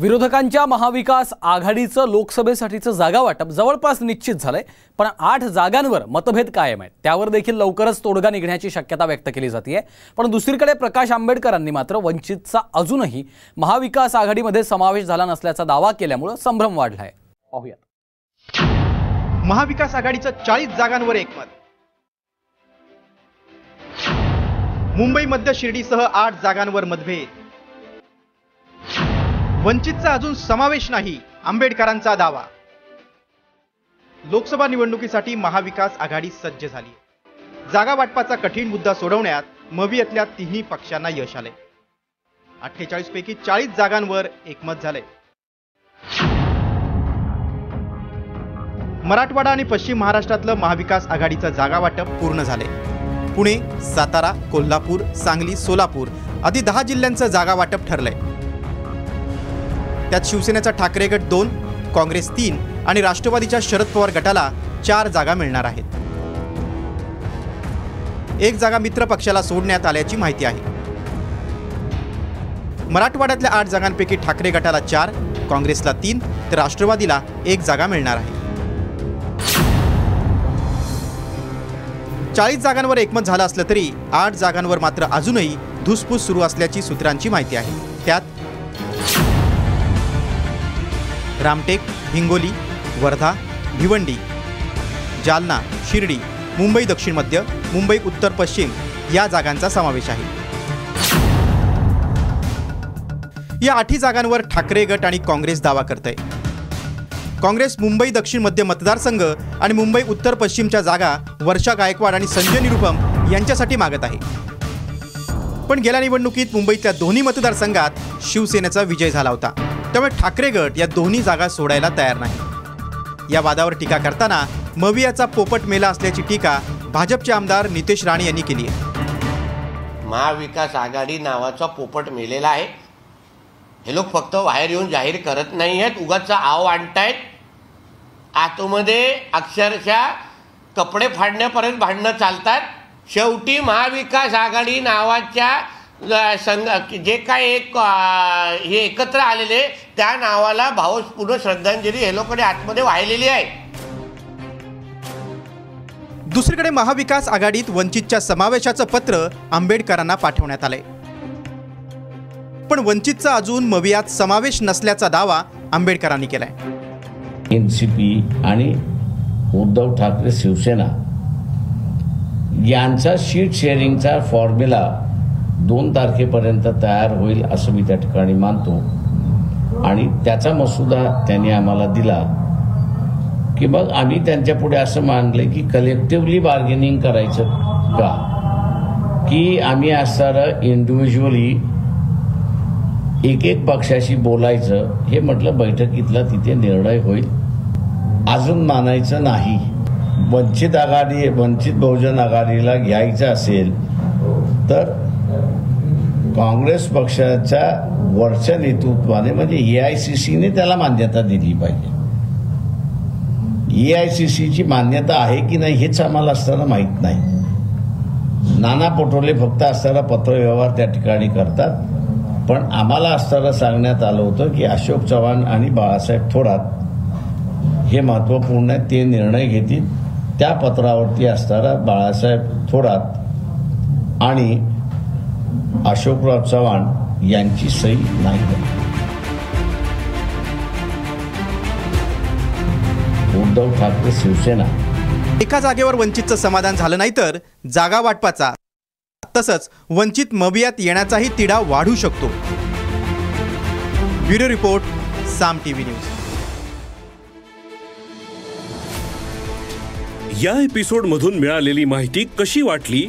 विरोधकांच्या महाविकास आघाडीचं लोकसभेसाठीचं जागा वाटप जवळपास निश्चित झालंय पण आठ जागांवर मतभेद कायम आहेत. त्यावर देखील लवकरच तोडगा निघण्याची शक्यता व्यक्त केली जाते पण दुसरीकडे प्रकाश आंबेडकरांनी मात्र वंचितचा अजूनही महाविकास आघाडीमध्ये समावेश झाला नसल्याचा दावा केल्यामुळे संभ्रम वाढलाय. पाहूयात. महाविकास आघाडीचं चाळीस जागांवर एकमत. मुंबई मध्य शिर्डीसह आठ जागांवर मतभेद. वंचितचा अजून समावेश नाही आंबेडकरांचा दावा. लोकसभा निवडणुकीसाठी महाविकास आघाडी सज्ज झाली. जागा वाटपाचा कठीण मुद्दा सोडवण्यात मवियतल्या तिन्ही पक्षांना यश आले. अठ्ठेचाळीस पैकी चाळीस जागांवर एकमत झाले. मराठवाडा आणि पश्चिम महाराष्ट्रातलं महाविकास आघाडीचं जागा वाटप पूर्ण झाले. पुणे सातारा कोल्हापूर सांगली सोलापूर आदी दहा जिल्ह्यांचं जागा वाटप ठरलंय. त्यात शिवसेनेचा ठाकरे गट दोन काँग्रेस तीन आणि राष्ट्रवादीच्या शरद पवार गटाला चार जागा मिळणार आहेत. एक जागा मित्र पक्षाला सोडण्यात आल्याची माहिती आहे. मराठवाड्यातल्या आठ जागांपैकी ठाकरे गटाला चार काँग्रेसला तीन तर राष्ट्रवादीला एक जागा मिळणार आहे. चाळीस जागांवर एकमत झालं असलं तरी आठ जागांवर मात्र अजूनही धुसफूस सुरू असल्याची सूत्रांची माहिती आहे. त्यात रामटेक हिंगोली वर्धा भिवंडी जालना शिर्डी मुंबई दक्षिण मध्य मुंबई उत्तर पश्चिम या जागांचा समावेश आहे. या आठी जागांवर ठाकरे गट आणि काँग्रेस दावा करते काँग्रेस मुंबई दक्षिण मध्य मतदारसंघ आणि मुंबई उत्तर पश्चिमच्या जागा वर्षा गायकवाड आणि संजय निरुपम यांच्यासाठी मागत आहे. पण गेल्या निवडणुकीत मुंबईतल्या दोन्ही मतदारसंघात शिवसेनेचा विजय झाला होता. त्यामुळे ठाकरे गट या दोन्ही जागा सोडायला तयार नाही. या वादावर टीका करताना मवियाचा पोपट मेला असल्याची टीका भाजपचे आमदार नितेश राणे यांनी केली आहे. महाविकास आघाडी नावाचा पोपट मेलेला आहे. हे लोक फक्त बाहेर येऊन जाहीर करत नाही आहेत उगाचा आव आणतायत. आतमध्ये अक्षरशः कपडे फाडण्यापर्यंत भांडणं चालतात. शेवटी महाविकास आघाडी नावाच्या संघ जे काय एक हे एकत्र आलेले त्या नावाला भावपूर्ण श्रद्धांजली हे लोकांनी आतमध्ये वाहिलेली आहे. दुसरीकडे महाविकास आघाडीत वंचितच्या समावेशाचं पत्र आंबेडकरांना पाठवण्यात आलंय. पण वंचितचा अजून मवियात समावेश नसल्याचा दावा आंबेडकरांनी केलाय. एन सी पी आणि उद्धव ठाकरे शिवसेना यांचा शीट शेअरिंगचा फॉर्म्युला दोन तारखेपर्यंत तयार होईल असं मी त्या ठिकाणी मानतो. आणि त्याचा मसुदा त्यांनी आम्हाला दिला. की मग आम्ही त्यांच्या पुढे असं मानले की कलेक्टिव्हली बार्गेनिंग करायचं का? की आम्ही असणारं इंडिव्हिज्युअली एक एक पक्षाशी बोलायचं हे म्हटलं बैठकीतला तिथे निर्णय होईल. अजून मानायचं नाही. वंचित आघाडी वंचित बहुजन आघाडीला घ्यायचं असेल तर काँग्रेस पक्षाच्या वरच्या नेतृत्वाने म्हणजे ए आय सी सीने त्याला मान्यता दिली पाहिजे. ए आय सी सीची मान्यता आहे की नाही हेच आम्हाला असताना माहीत नाही. नाना पटोले फक्त असताना पत्रव्यवहार त्या ठिकाणी करतात. पण आम्हाला असताना सांगण्यात आलं होतं की अशोक चव्हाण आणि बाळासाहेब थोरात हे महत्त्वपूर्ण आहे ते निर्णय घेतील. त्या पत्रावरती असताना बाळासाहेब थोरात आणि अशोकराव चव्हाण यांची सही नाही उद्धव ठाकरे शिवसेना. एका जागेवर वंचितचं समाधान झालं नाही तर जागा वाटपाचा. तसंच वंचित मबियात येण्याचाही तिढा वाढू शकतो. Bureau report Saam TV news. या एपिसोड मधून मिळालेली माहिती कशी वाटली?